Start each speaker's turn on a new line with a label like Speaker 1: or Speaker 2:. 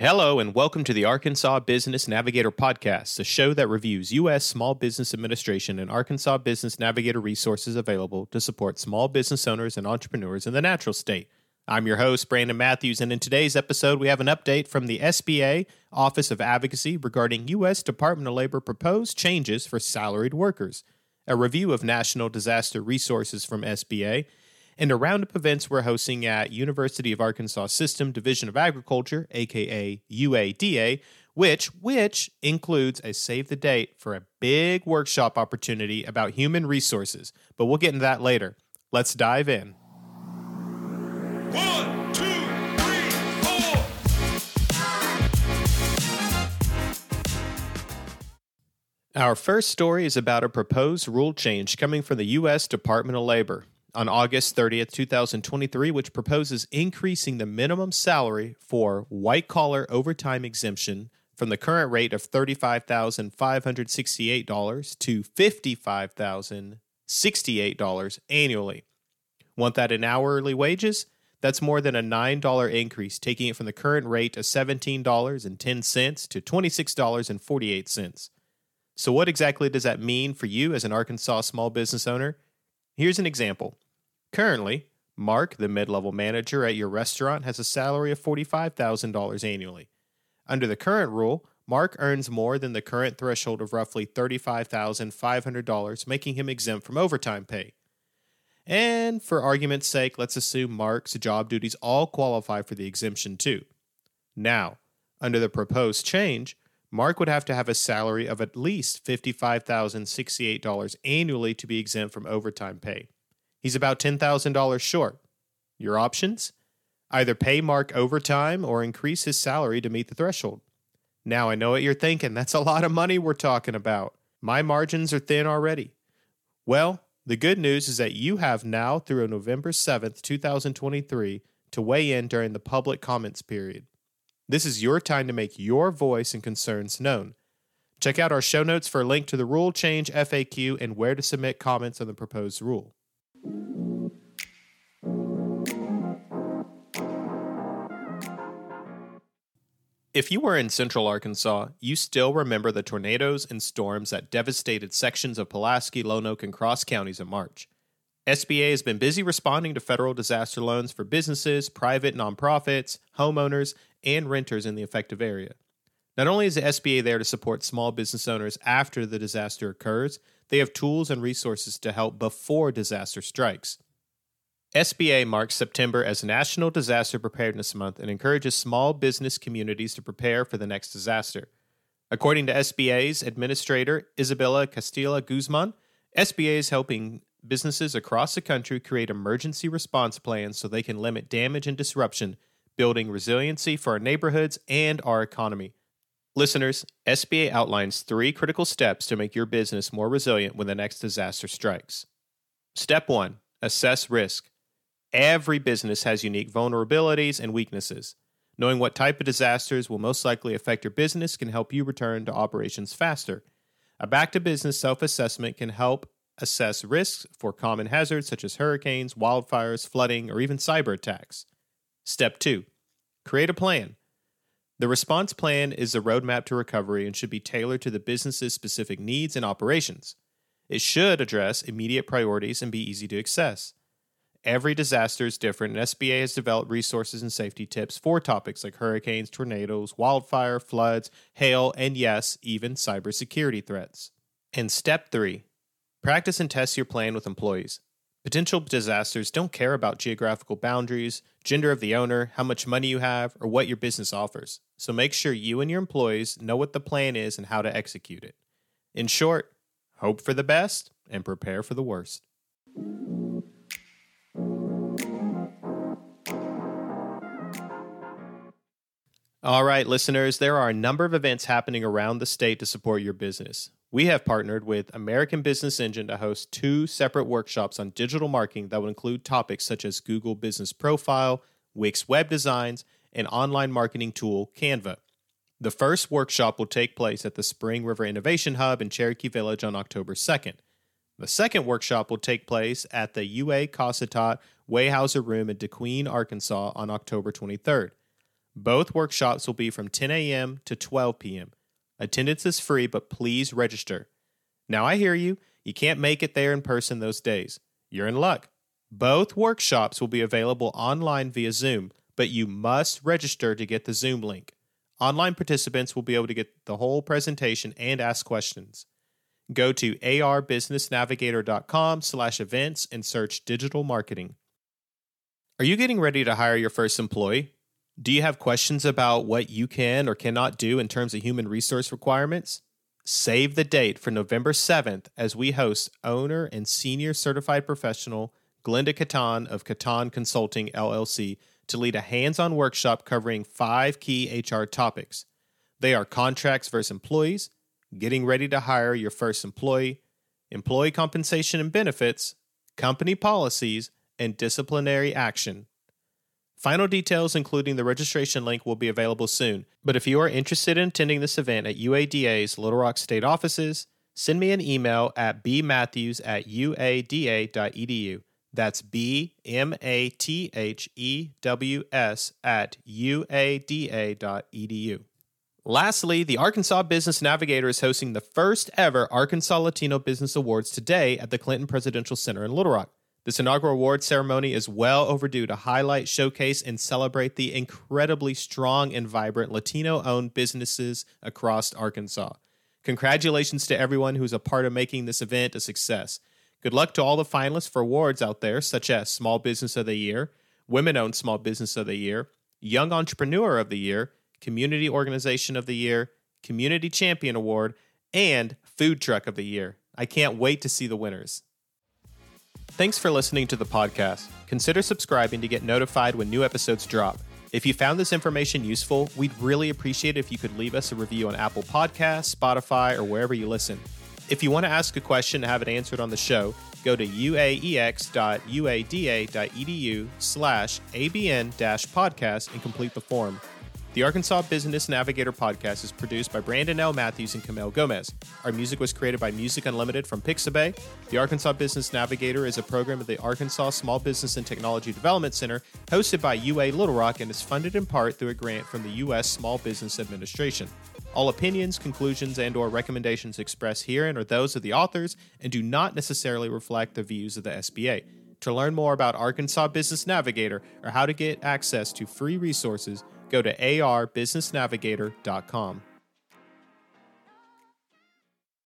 Speaker 1: Hello, and welcome to the Arkansas Business Navigator Podcast, a show that reviews U.S. Small Business Administration and Arkansas Business Navigator resources available to support small business owners and entrepreneurs in the natural state. I'm your host, Brandon Matthews, and in today's episode, we have an update from the SBA Office of Advocacy regarding U.S. Department of Labor proposed changes for salaried workers, a review of national disaster resources from SBA, and a roundup events we're hosting at University of Arkansas System Division of Agriculture, aka UADA, which which includes a save the date for a big workshop opportunity about human resources. But we'll get into that later. Let's dive in.
Speaker 2: One, two, three, four.
Speaker 1: Our first story is about a proposed rule change coming from the U.S. Department of Labor on August 30th, 2023, which proposes increasing the minimum salary for white collar overtime exemption from the current rate of $35,568 to $55,068 annually. Want that in hourly wages? That's more than a $9 increase, taking it from the current rate of $17.10 to $26.48. So, what exactly does that mean for you as an Arkansas small business owner? Here's an example. Currently, Mark, the mid level manager at your restaurant, has a salary of $45,000 annually. Under the current rule, Mark earns more than the current threshold of roughly $35,500, making him exempt from overtime pay. And for argument's sake, let's assume Mark's job duties all qualify for the exemption too. Now, under the proposed change, Mark would have to have a salary of at least $55,068 annually to be exempt from overtime pay. He's about $10,000 short. Your options? Either pay Mark overtime or increase his salary to meet the threshold. Now I know what you're thinking. That's a lot of money we're talking about. My margins are thin already. Well, the good news is that you have now through November 7th, 2023 to weigh in during the public comments period. This is your time to make your voice and concerns known. Check out our show notes for a link to the rule change FAQ and where to submit comments on the proposed rule. If you were in central Arkansas, you still remember the tornadoes and storms that devastated sections of Pulaski, Lonoke, and Cross counties in March. SBA has been busy responding to federal disaster loans for businesses, private nonprofits, homeowners, and renters in the affected area. Not only is the SBA there to support small business owners after the disaster occurs, they have tools and resources to help before disaster strikes. SBA marks September as National Disaster Preparedness Month and encourages small business communities to prepare for the next disaster. According to SBA's administrator, Isabella Casillas Guzman, SBA is helping businesses across the country create emergency response plans so they can limit damage and disruption, building resiliency for our neighborhoods and our economy. Listeners, SBA outlines three critical steps to make your business more resilient when the next disaster strikes. Step 1 Assess risk. Every business has unique vulnerabilities and weaknesses. Knowing what type of disasters will most likely affect your business can help you return to operations faster. A back to business self assessment can help assess risks for common hazards such as hurricanes, wildfires, flooding, or even cyber attacks. Step 2 Create a plan. The response plan is a roadmap to recovery and should be tailored to the business's specific needs and operations. It should address immediate priorities and be easy to access. Every disaster is different, and SBA has developed resources and safety tips for topics like hurricanes, tornadoes, wildfire, floods, hail, and yes, even cybersecurity threats. And step three practice and test your plan with employees. Potential disasters don't care about geographical boundaries, gender of the owner, how much money you have, or what your business offers. So make sure you and your employees know what the plan is and how to execute it. In short, hope for the best and prepare for the worst. All right, listeners, there are a number of events happening around the state to support your business. We have partnered with American Business Engine to host two separate workshops on digital marketing that will include topics such as Google Business Profile, Wix web designs, and online marketing tool Canva. The first workshop will take place at the Spring River Innovation Hub in Cherokee Village on October 2nd. The second workshop will take place at the UA Cossatot Weyerhaeuser Room in DeQueen, Arkansas on October 23rd. Both workshops will be from 10 a.m. to 12 p.m. Attendance is free, but please register. Now, I hear you. You can't make it there in person those days. You're in luck. Both workshops will be available online via Zoom, but you must register to get the Zoom link. Online participants will be able to get the whole presentation and ask questions. Go to arbusinessnavigator.com slash events and search digital marketing. Are you getting ready to hire your first employee? Do you have questions about what you can or cannot do in terms of human resource requirements? Save the date for November 7th as we host owner and senior certified professional Glenda Caton of Caton Consulting LLC to lead a hands on workshop covering five key HR topics. They are contracts versus employees, getting ready to hire your first employee, employee compensation and benefits, company policies, and disciplinary action. Final details, including the registration link, will be available soon. But if you are interested in attending this event at UADA's Little Rock State offices, send me an email at bmatthews at uada.edu. That's B M A T H E W S at uada.edu. Lastly, the Arkansas Business Navigator is hosting the first ever Arkansas Latino Business Awards today at the Clinton Presidential Center in Little Rock. This inaugural award ceremony is well overdue to highlight, showcase, and celebrate the incredibly strong and vibrant Latino owned businesses across Arkansas. Congratulations to everyone who's a part of making this event a success. Good luck to all the finalists for awards out there, such as Small Business of the Year, Women Owned Small Business of the Year, Young Entrepreneur of the Year, Community Organization of the Year, Community Champion Award, and Food Truck of the Year. I can't wait to see the winners. Thanks for listening to the podcast. Consider subscribing to get notified when new episodes drop. If you found this information useful, we'd really appreciate it if you could leave us a review on Apple Podcasts, Spotify, or wherever you listen. If you want to ask a question and have it answered on the show, go to uaex.uada.edu slash abn-podcast and complete the form. The Arkansas Business Navigator podcast is produced by Brandon L. Matthews and Camille Gomez. Our music was created by Music Unlimited from Pixabay. The Arkansas Business Navigator is a program of the Arkansas Small Business and Technology Development Center hosted by UA Little Rock and is funded in part through a grant from the U.S. Small Business Administration. All opinions, conclusions, and or recommendations expressed herein are those of the authors and do not necessarily reflect the views of the SBA. To learn more about Arkansas Business Navigator or how to get access to free resources, go to arbusinessnavigator.com.